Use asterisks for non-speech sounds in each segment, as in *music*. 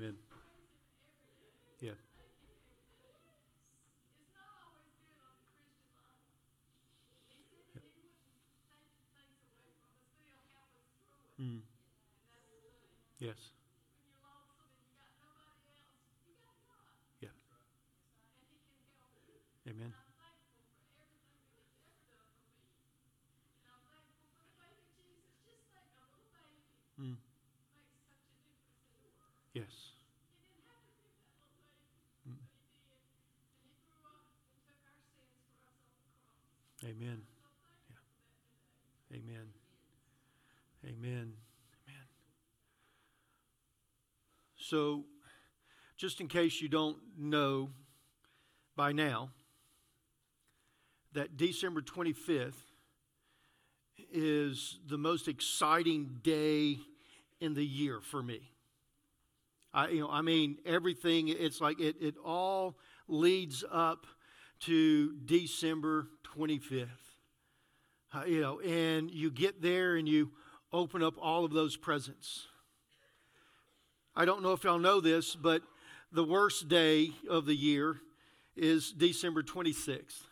Amen. Yeah. Mm. Yes. Yeah. Amen. Mm. Yes. Mm. Amen. Yeah. Amen. Amen. Amen. So, just in case you don't know by now, that December 25th is the most exciting day in the year for me. I, you know, I mean, everything, it's like it, it all leads up to December 25th. Uh, you know, and you get there and you open up all of those presents. I don't know if y'all know this, but the worst day of the year is December 26th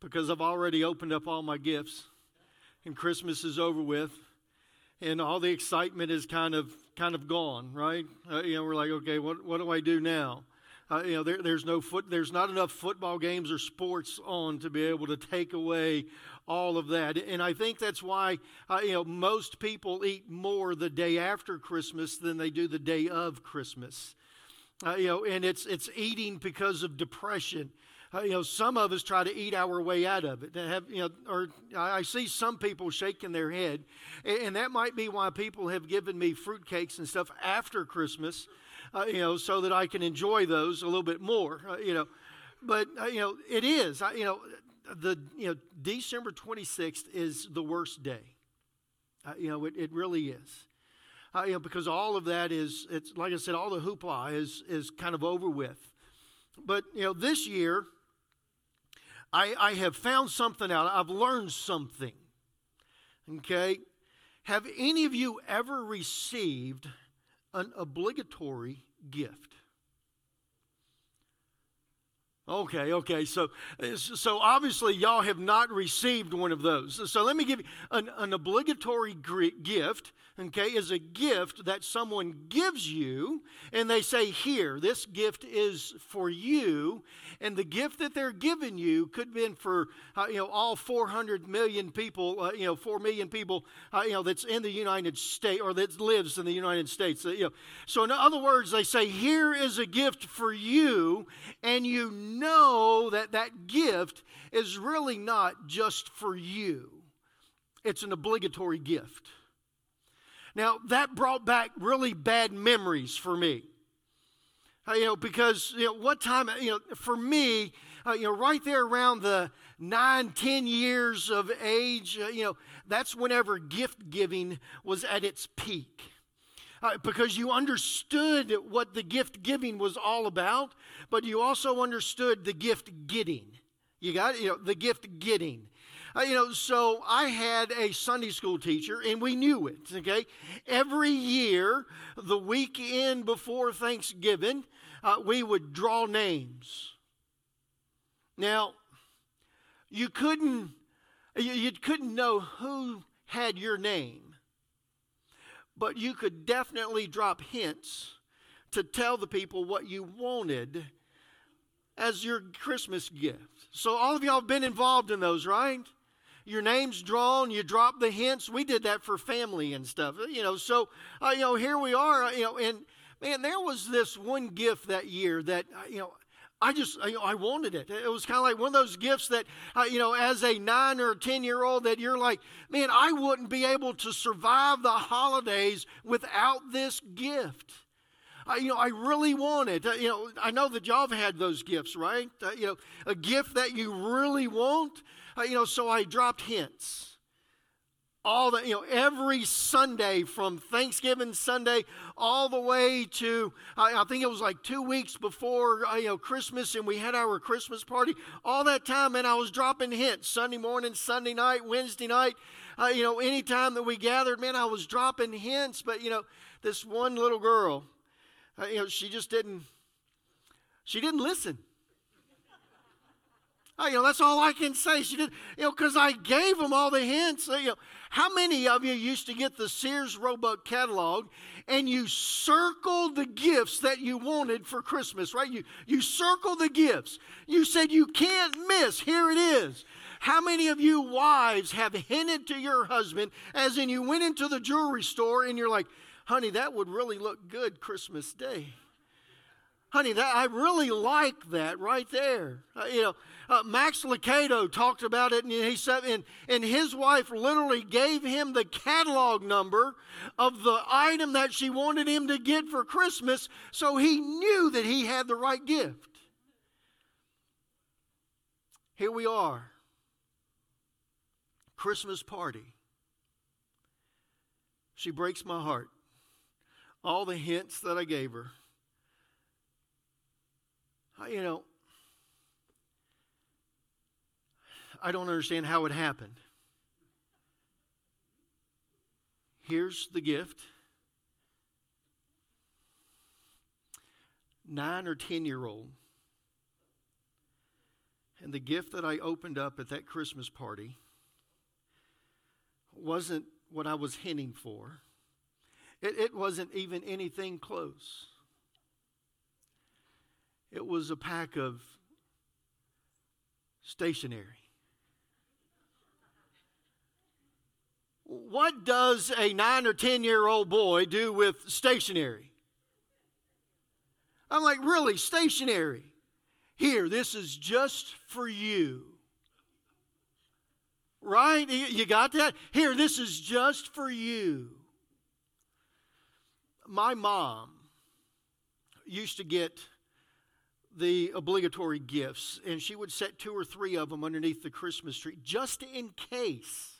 because I've already opened up all my gifts and Christmas is over with and all the excitement is kind of kind of gone, right? Uh, you know, we're like, okay, what what do I do now? Uh, you know, there, there's no foot, there's not enough football games or sports on to be able to take away all of that. And I think that's why uh, you know most people eat more the day after Christmas than they do the day of Christmas. Uh, you know, and it's it's eating because of depression. Uh, you know, some of us try to eat our way out of it. Have, you know, or I see some people shaking their head, and that might be why people have given me fruitcakes and stuff after Christmas, uh, you know, so that I can enjoy those a little bit more, uh, you know. But uh, you know, it is, you know, the you know December twenty sixth is the worst day. Uh, you know, it, it really is. Uh, you know, because all of that is, it's like I said, all the hoopla is is kind of over with. But you know, this year I, I have found something out. I've learned something. Okay? Have any of you ever received an obligatory gift? Okay, okay. So, so obviously, y'all have not received one of those. So, let me give you an, an obligatory gift okay, is a gift that someone gives you, and they say, Here, this gift is for you. And the gift that they're giving you could have been for, uh, you know, all 400 million people, uh, you know, 4 million people, uh, you know, that's in the United States or that lives in the United States. Uh, you know. So, in other words, they say, Here is a gift for you, and you know that that gift is really not just for you, it's an obligatory gift. Now, that brought back really bad memories for me. Uh, you know, because, you know, what time, you know, for me, uh, you know, right there around the nine, ten years of age, uh, you know, that's whenever gift giving was at its peak. Uh, because you understood what the gift giving was all about, but you also understood the gift getting. You got, you know, the gift getting. Uh, you know, so I had a Sunday school teacher, and we knew it, okay? Every year, the weekend before Thanksgiving, uh, we would draw names. Now, you couldn't, you, you couldn't know who had your name, but you could definitely drop hints to tell the people what you wanted as your Christmas gift. So all of y'all have been involved in those, right? your name's drawn, you drop the hints. We did that for family and stuff, you know. So, uh, you know, here we are, uh, you know, and man, there was this one gift that year that, uh, you know, I just, I wanted it. It was kind of like one of those gifts that, uh, you know, as a nine or 10 year old, that you're like, man, I wouldn't be able to survive the holidays without this gift. Uh, you know, I really want it. Uh, you know, I know that y'all have had those gifts, right? Uh, you know, a gift that you really want. Uh, you know, so I dropped hints. All the, you know, every Sunday from Thanksgiving Sunday all the way to, I, I think it was like two weeks before, uh, you know, Christmas and we had our Christmas party. All that time, and I was dropping hints Sunday morning, Sunday night, Wednesday night. Uh, you know, anytime that we gathered, man, I was dropping hints. But, you know, this one little girl, Uh, you know, she just didn't, she didn't listen. Oh, you know, that's all I can say. She did, you know, because I gave them all the hints. You know, how many of you used to get the Sears Roebuck catalog and you circled the gifts that you wanted for Christmas, right? You you circled the gifts. You said you can't miss. Here it is. How many of you wives have hinted to your husband, as in you went into the jewelry store and you're like, honey, that would really look good Christmas Day? Honey, that, I really like that right there. Uh, you know, uh, Max Lucado talked about it, and he said, and, and his wife literally gave him the catalog number of the item that she wanted him to get for Christmas, so he knew that he had the right gift. Here we are, Christmas party. She breaks my heart. All the hints that I gave her. You know, I don't understand how it happened. Here's the gift. Nine or ten year old. And the gift that I opened up at that Christmas party wasn't what I was hinting for. It, it wasn't even anything close. It was a pack of stationery. What does a nine or 10 year old boy do with stationery? I'm like, really, stationery? Here, this is just for you. Right? You got that? Here, this is just for you. My mom used to get the obligatory gifts, and she would set two or three of them underneath the Christmas tree just in case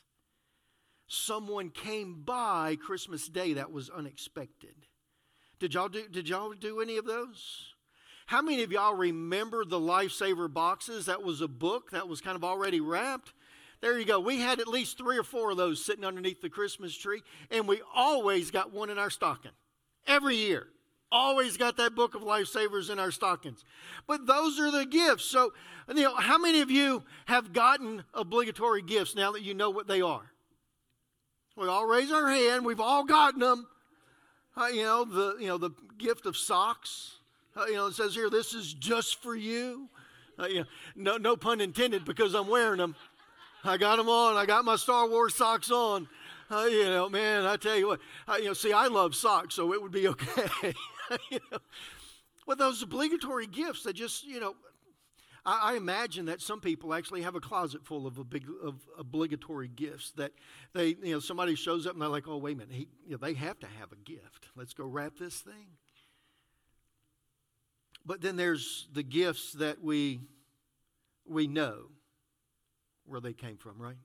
someone came by Christmas Day that was unexpected. Did y'all do, did y'all do any of those? How many of y'all remember the Lifesaver boxes? That was a book that was kind of already wrapped. There you go. We had at least three or four of those sitting underneath the Christmas tree, and we always got one in our stocking. Every year. Always got that book of lifesavers in our stockings. But those are the gifts. So, you know, how many of you have gotten obligatory gifts now that you know what they are? We all raise our hand. We've all gotten them. Uh, you know the you know the gift of socks. Uh, you know it says here, "This is just for you." Uh, you know, no no pun intended because I'm wearing them. I got them on. I got my Star Wars socks on. Uh, you know, man, I tell you what. Uh, you know, see, I love socks, so it would be *laughs* okay. you know, well, those obligatory gifts, they just you know I, I, imagine that some people actually have a closet full of, big, of obligatory gifts that they, you know, somebody shows up and they're like, oh, wait a minute, he, you know, they have to have a gift. Let's go wrap this thing. But then there's the gifts that we, we know where they came from, right?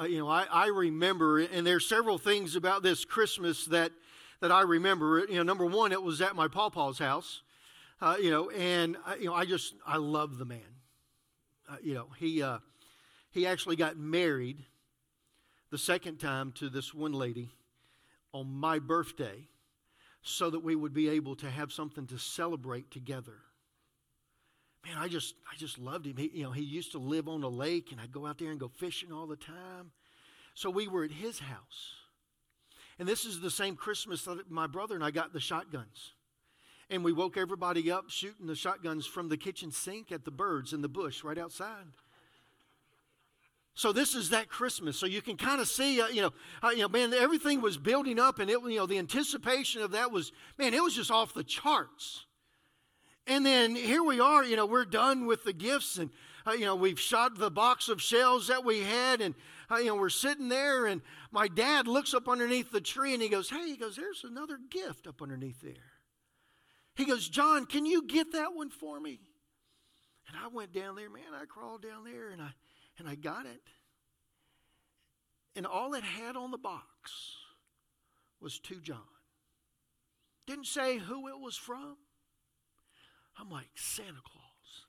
Uh, you know, I, I remember, and there's several things about this Christmas that, that I remember. You know, number one, it was at my pawpaw's house. Uh, you know, and you know, I just I love the man. Uh, you know, he uh, he actually got married the second time to this one lady on my birthday, so that we would be able to have something to celebrate together. Man, I just I just loved him. He, you know, he used to live on a lake, and I'd go out there and go fishing all the time. So we were at his house. And this is the same Christmas that my brother and I got the shotguns and we woke everybody up shooting the shotguns from the kitchen sink at the birds in the bush right outside. So this is that Christmas. So you can kind of see, uh, you know, uh, you know, man, everything was building up, and it, you know, the anticipation of that was, man, it was just off the charts. And then here we are, you know, we're done with the gifts, and uh, you know, we've shot the box of shells that we had, and uh, you know, we're sitting there, and my dad looks up underneath the tree, and he goes, "Hey," he goes, "There's another gift up underneath there." He goes, John, can you get that one for me? And I went down there, man, I crawled down there and I and I got it. And all it had on the box was to John. Didn't say who it was from. I'm like, Santa Claus.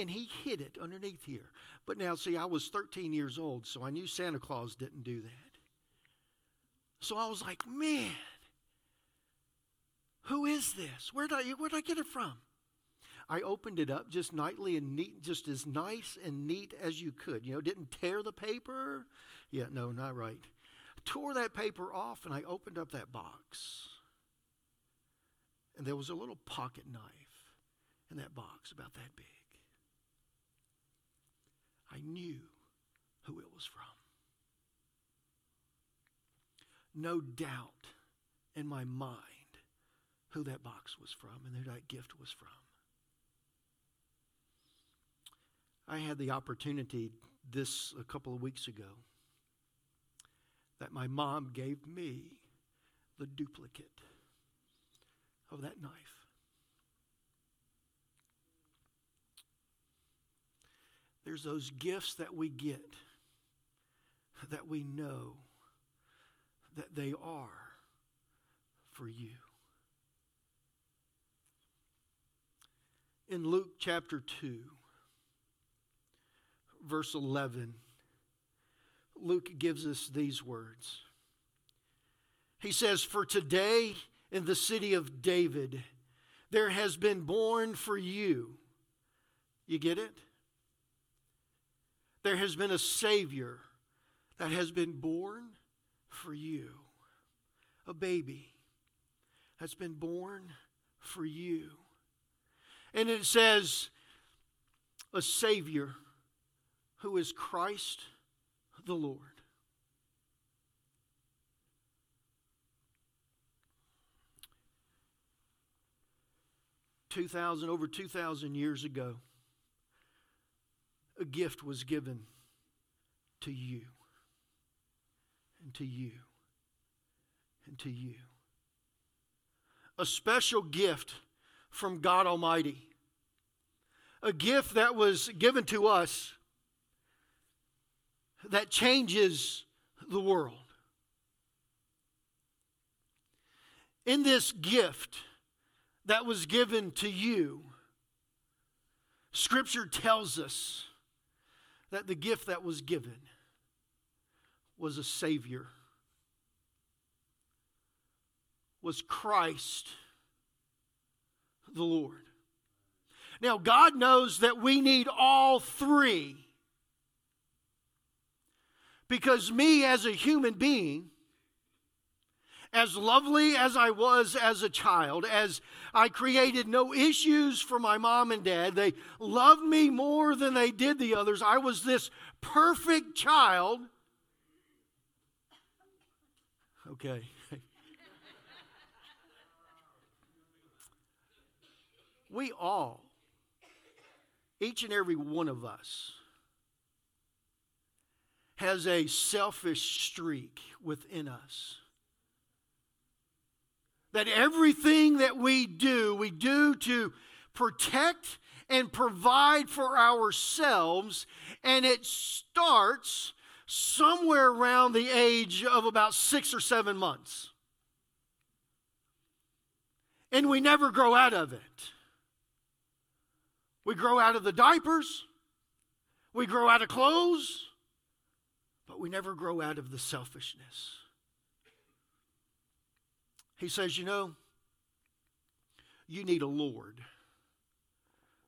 And he hid it underneath here. But now, see, I was 13 years old, so I knew Santa Claus didn't do that. So I was like, man, Who is this? Where did I, where did I get it from? I opened it up just nightly and neat, just as nice and neat as you could. You know, didn't tear the paper. Yeah, no, not right. Tore that paper off and I opened up that box. And there was a little pocket knife in that box about that big. I knew who it was from. No doubt in my mind who that box was from and who that gift was from. I had the opportunity this a couple of weeks ago that my mom gave me the duplicate of that knife. There's those gifts that we get that we know that they are for you. In Luke chapter 2, verse 11, Luke gives us these words. He says, For today in the city of David, there has been born for you. You get it? There has been a Savior that has been born for you. A baby that's been born for you. And it says, a Savior who is Christ the Lord. Two thousand over two thousand years ago, a gift was given to you, and to you, and to you. A special gift from God Almighty. A gift that was given to us that changes the world. In this gift that was given to you, Scripture tells us that the gift that was given was a Savior, was Christ the Lord. Now, God knows that we need all three because me, as a human being, as lovely as I was as a child, as I created no issues for my mom and dad, they loved me more than they did the others. I was this perfect child. Okay. We all, each and every one of us, has a selfish streak within us. That everything that we do, we do to protect and provide for ourselves, and it starts somewhere around the age of about six or seven months. And we never grow out of it. We grow out of the diapers, we grow out of clothes, but we never grow out of the selfishness. He says, You know, you need a Lord,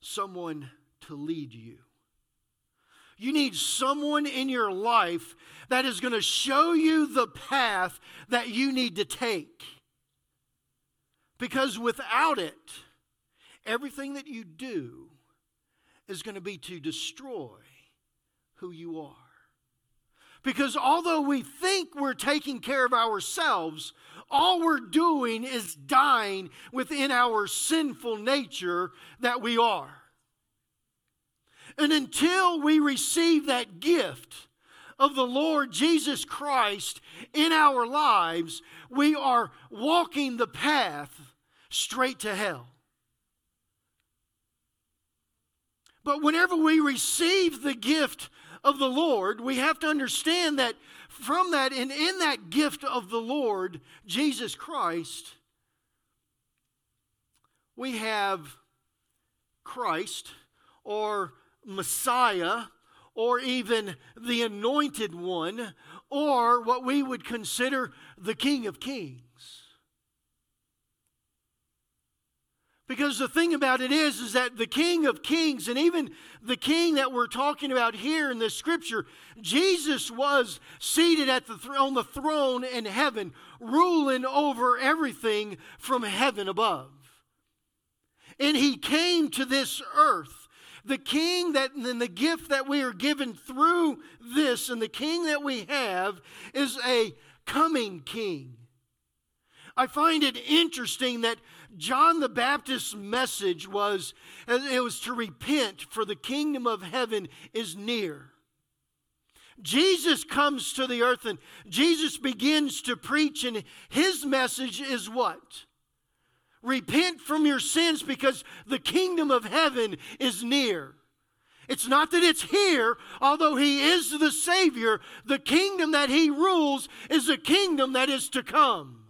someone to lead you. You need someone in your life that is going to show you the path that you need to take. Because without it, everything that you do is going to be to destroy who you are. Because although we think we're taking care of ourselves, all we're doing is dying within our sinful nature that we are. And until we receive that gift of the Lord Jesus Christ in our lives, we are walking the path straight to hell. But whenever we receive the gift of the Lord, we have to understand that from that and in that gift of the Lord, Jesus Christ, we have Christ or Messiah or even the anointed one or what we would consider the King of Kings. Because the thing about it is, is that the King of Kings and even the King that we're talking about here in this scripture, Jesus was seated at the th- on the throne in heaven, ruling over everything from heaven above. And he came to this earth. The king that and the gift that we are given through this and the king that we have is a coming king. I find it interesting that John the Baptist's message was it was to repent for the kingdom of heaven is near. Jesus comes to the earth and Jesus begins to preach and his message is what? Repent from your sins because the kingdom of heaven is near. It's not that it's here, although He is the Savior, the kingdom that He rules is a kingdom that is to come.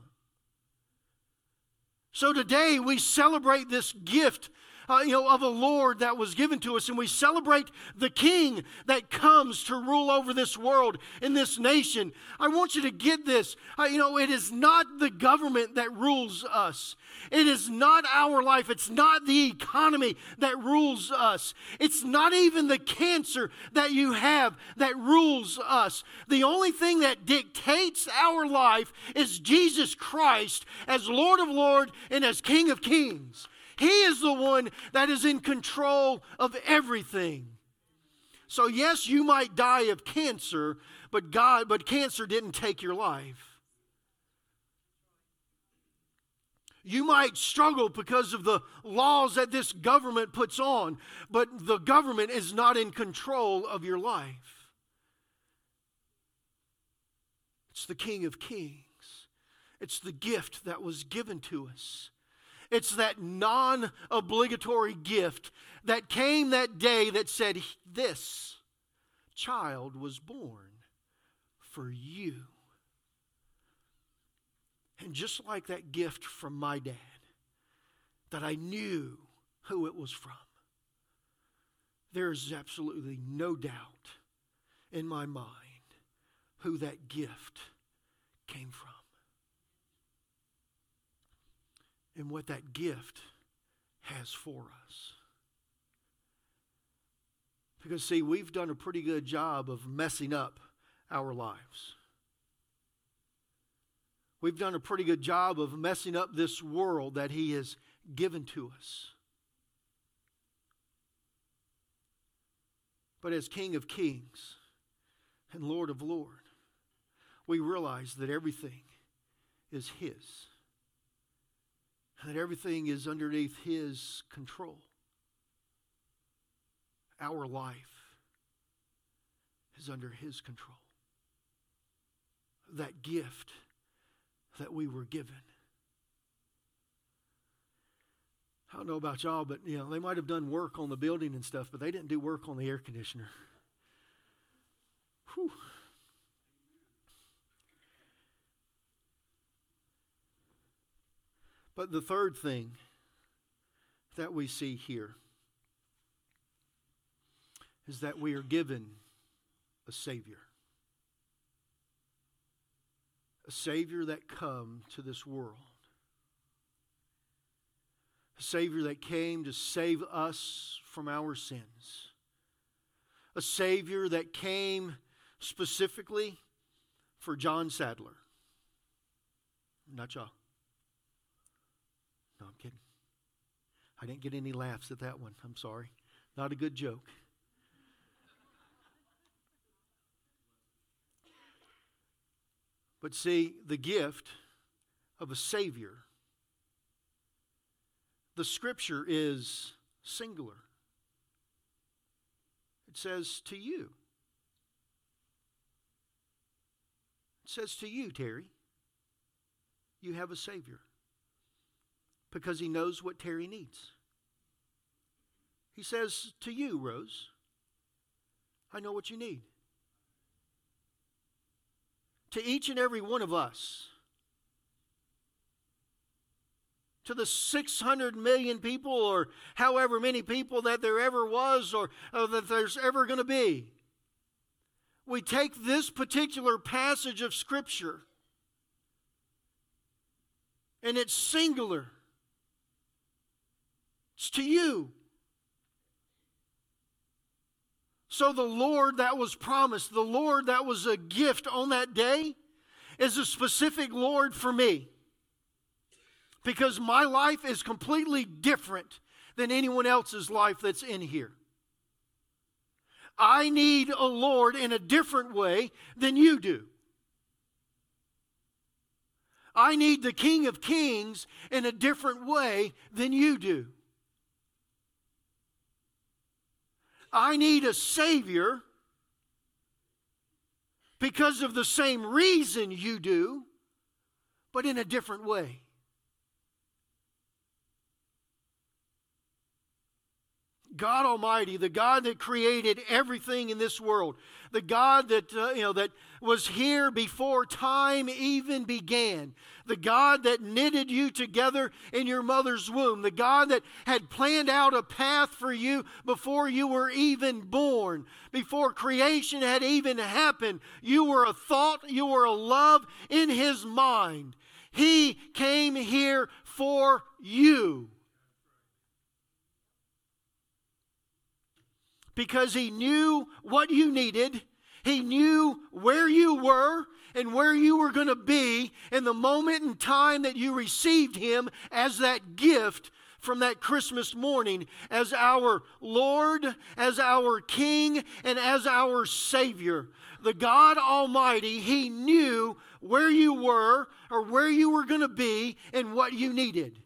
So today we celebrate this gift uh, you know, of a Lord that was given to us, and we celebrate the King that comes to rule over this world and this nation. I want you to get this. Uh, you know, it is not the government that rules us. It is not our life. It's not the economy that rules us. It's not even the cancer that you have that rules us. The only thing that dictates our life is Jesus Christ as Lord of Lords and as King of Kings. He is the one that is in control of everything. So yes, you might die of cancer, but God but cancer didn't take your life. You might struggle because of the laws that this government puts on, but the government is not in control of your life. It's the King of Kings. It's the gift that was given to us. It's that non obligatory gift that came that day that said, This child was born for you. And just like that gift from my dad, that I knew who it was from, there is absolutely no doubt in my mind who that gift came from. And what that gift has for us. Because, see, we've done a pretty good job of messing up our lives. We've done a pretty good job of messing up this world that He has given to us. But as King of Kings and Lord of Lords, we realize that everything is His that everything is underneath His control. Our life is under His control. That gift that we were given. I don't know about y'all, but you know, they might have done work on the building and stuff, but they didn't do work on the air conditioner. Whew. But the third thing that we see here is that we are given a Savior. A Savior that come to this world. A Savior that came to save us from our sins. A Savior that came specifically for John Sadler. Not y'all. No, I'm kidding. I didn't get any laughs at that one. I'm sorry. Not a good joke. But see, the gift of a Savior, the scripture is singular. It says to you. It says to you, Terry, you have a Savior because he knows what Terry needs. He says to you, Rose, I know what you need. To each and every one of us, to the 600 million people or however many people that there ever was or, or that there's ever going to be. We take this particular passage of Scripture and it's singular. It's to you. So the Lord that was promised, the Lord that was a gift on that day, is a specific Lord for me. Because my life is completely different than anyone else's life that's in here. I need a Lord in a different way than you do. I need the King of Kings in a different way than you do. I need a Savior because of the same reason you do, but in a different way. God Almighty, the God that created everything in this world, the God that uh, you know that was here before time even began, the God that knitted you together in your mother's womb, the God that had planned out a path for you before you were even born, before creation had even happened. You were a thought, you were a love in his mind. He came here for you. Because he knew what you needed. He knew where you were and where you were going to be in the moment and time that you received him as that gift from that Christmas morning as our Lord, as our King, and as our Savior. The God Almighty, He knew where you were or where you were going to be and what you needed.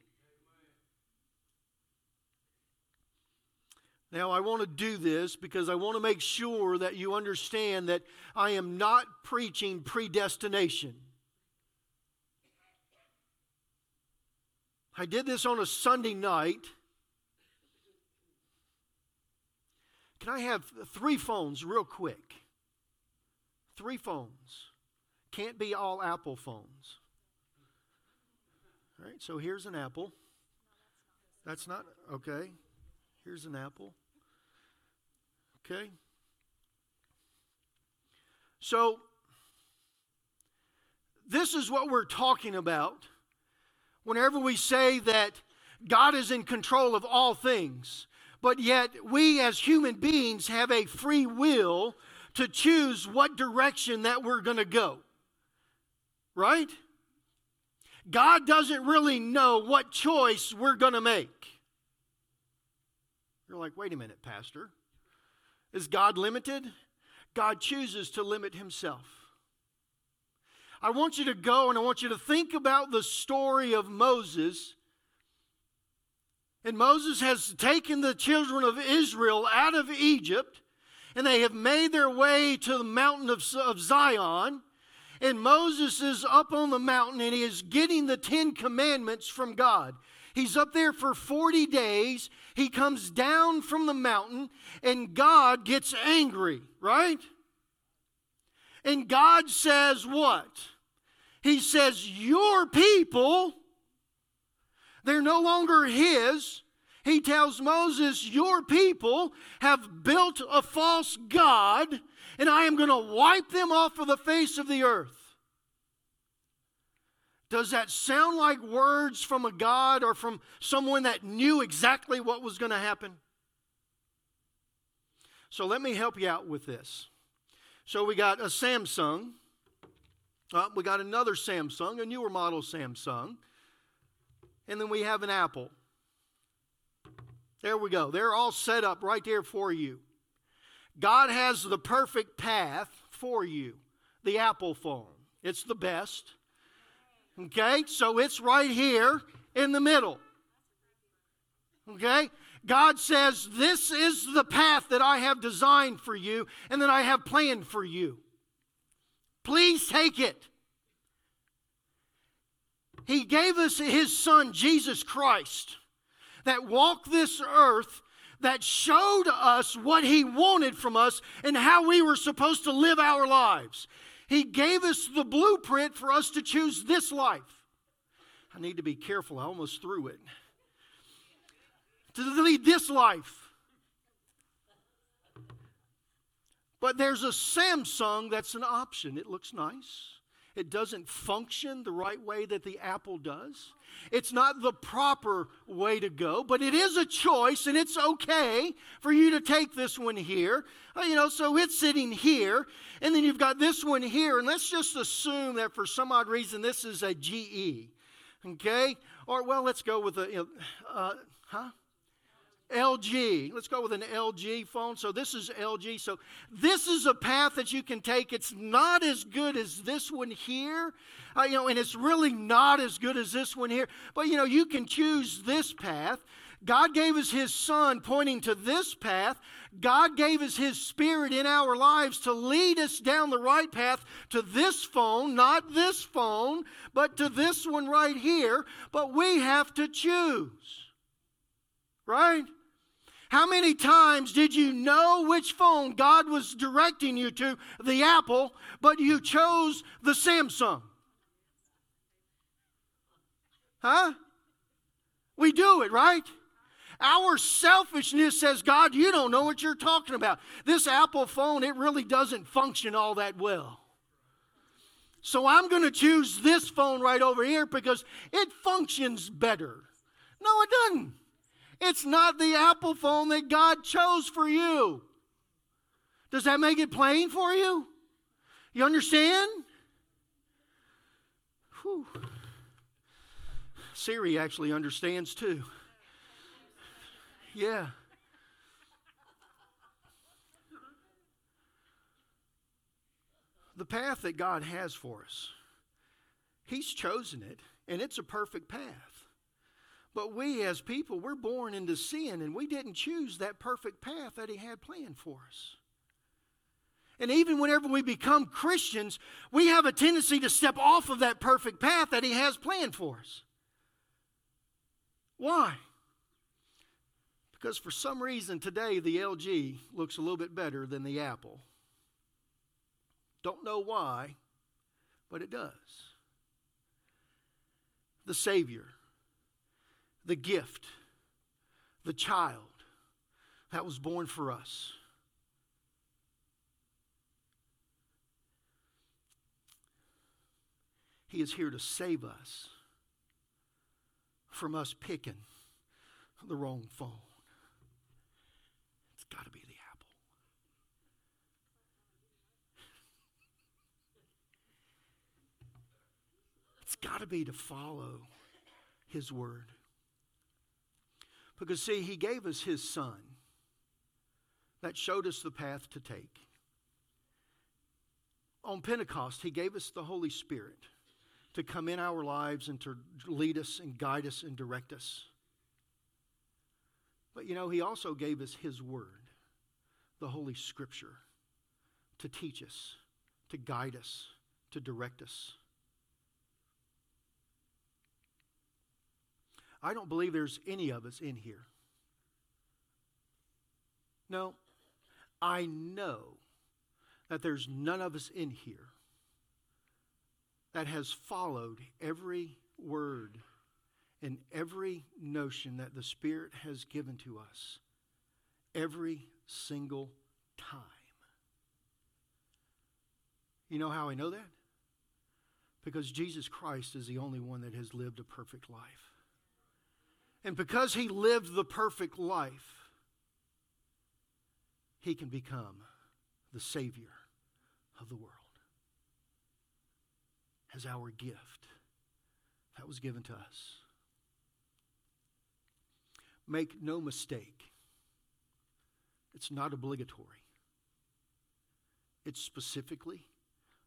Now, I want to do this because I want to make sure that you understand that I am not preaching predestination. I did this on a Sunday night. Can I have three phones real quick? Three phones. Can't be all Apple phones. All right, so here's an Apple. That's not, okay. Here's an apple. Okay? So, this is what we're talking about whenever we say that God is in control of all things, but yet we as human beings have a free will to choose what direction that we're going to go. Right? God doesn't really know what choice we're going to make. You're like, wait a minute, Pastor. Is God limited? God chooses to limit himself. I want you to go and I want you to think about the story of Moses. And Moses has taken the children of Israel out of Egypt, and they have made their way to the mountain of, of Zion. And Moses is up on the mountain and he is getting the Ten Commandments from God. He's up there for 40 days. He comes down from the mountain, and God gets angry, right? And God says, What? He says, Your people, they're no longer His. He tells Moses, Your people have built a false God, and I am going to wipe them off of the face of the earth. Does that sound like words from a God or from someone that knew exactly what was going to happen? So let me help you out with this. So we got a Samsung. Uh, we got another Samsung, a newer model Samsung. And then we have an Apple. There we go. They're all set up right there for you. God has the perfect path for you the Apple phone. It's the best. Okay, so it's right here in the middle. Okay, God says, This is the path that I have designed for you and that I have planned for you. Please take it. He gave us His Son, Jesus Christ, that walked this earth, that showed us what He wanted from us and how we were supposed to live our lives. He gave us the blueprint for us to choose this life. I need to be careful, I almost threw it. To lead this life. But there's a Samsung that's an option. It looks nice. it doesn't function the right way that the apple does. It's not the proper way to go, but it is a choice, and it's okay for you to take this one here. Uh, you know, so it's sitting here, and then you've got this one here, and let's just assume that for some odd reason this is a GE, okay? Or, well, let's go with a, uh, huh? LG. Let's go with an LG phone. So this is LG. So this is a path that you can take. It's not as good as this one here, uh, you know, and it's really not as good as this one here. But you know, you can choose this path. God gave us His Son pointing to this path. God gave us His Spirit in our lives to lead us down the right path to this phone, not this phone, but to this one right here. But we have to choose. Right? How many times did you know which phone God was directing you to, the Apple, but you chose the Samsung? Huh? We do it, right? Our selfishness says, God, you don't know what you're talking about. This Apple phone, it really doesn't function all that well. So I'm going to choose this phone right over here because it functions better. No, it doesn't. It's not the Apple phone that God chose for you. Does that make it plain for you? You understand? Whew. Siri actually understands too. Yeah. The path that God has for us, He's chosen it, and it's a perfect path. But we as people, we're born into sin and we didn't choose that perfect path that He had planned for us. And even whenever we become Christians, we have a tendency to step off of that perfect path that He has planned for us. Why? Because for some reason today the LG looks a little bit better than the Apple. Don't know why, but it does. The Savior the gift, the child that was born for us. He is here to save us from us picking the wrong phone. It's got to be the apple. It's got to be to follow His word. Because, see, He gave us His Son that showed us the path to take. On Pentecost, He gave us the Holy Spirit to come in our lives and to lead us and guide us and direct us. But you know, He also gave us His Word, the Holy Scripture, to teach us, to guide us, to direct us. I don't believe there's any of us in here. No, I know that there's none of us in here that has followed every word and every notion that the Spirit has given to us every single time. You know how I know that? Because Jesus Christ is the only one that has lived a perfect life. And because he lived the perfect life, he can become the Savior of the world as our gift that was given to us. Make no mistake, it's not obligatory, it's specifically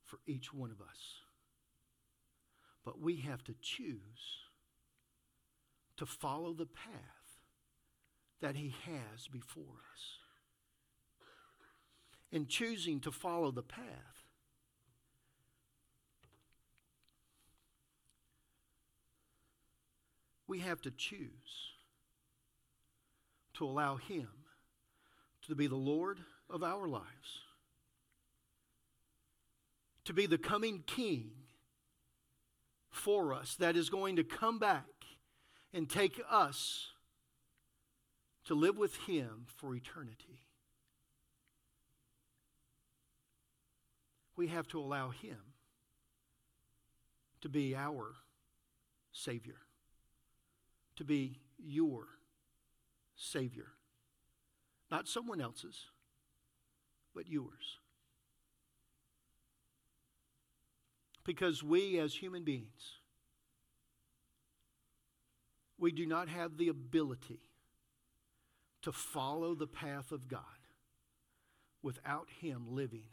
for each one of us. But we have to choose to follow the path that He has before us. In choosing to follow the path, we have to choose to allow Him to be the Lord of our lives, to be the coming King for us that is going to come back and take us to live with Him for eternity. We have to allow Him to be our Savior, to be your Savior. Not someone else's, but yours. Because we, as human beings, we do not have the ability to follow the path of God without Him living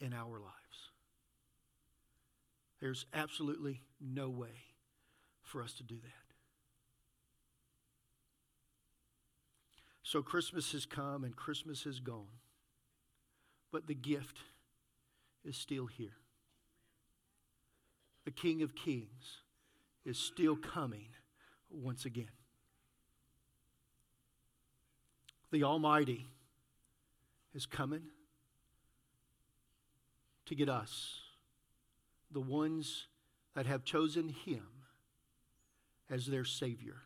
in our lives. There's absolutely no way for us to do that. So Christmas has come and Christmas has gone, but the gift is still here. The King of Kings is still coming once again. The Almighty is coming to get us, the ones that have chosen Him as their Savior.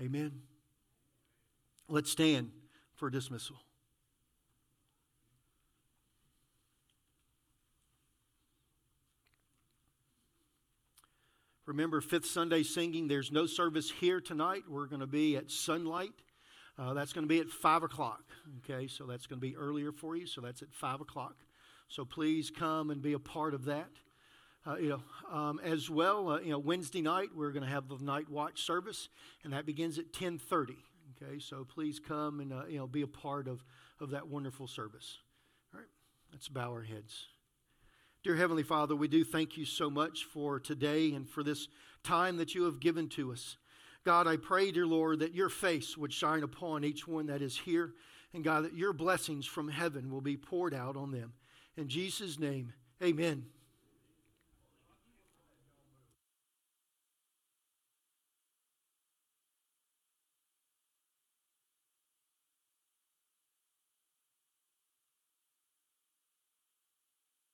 Amen. Let's stand for dismissal. Remember, Fifth Sunday singing. There's no service here tonight. We're going to be at Sunlight. Uh, that's going to be at 5 o'clock. Okay, so that's going to be earlier for you. So that's at 5 o'clock. So please come and be a part of that. Uh, you know, um, as well, uh, you know, Wednesday night we're going to have the night watch service, and that begins at 10:30. Okay, so please come and uh, you know be a part of of that wonderful service. All right, let's bow our heads. Dear Heavenly Father, we do thank you so much for today and for this time that you have given to us. God, I pray, dear Lord, that your face would shine upon each one that is here, and God, that your blessings from heaven will be poured out on them. In Jesus' name, amen.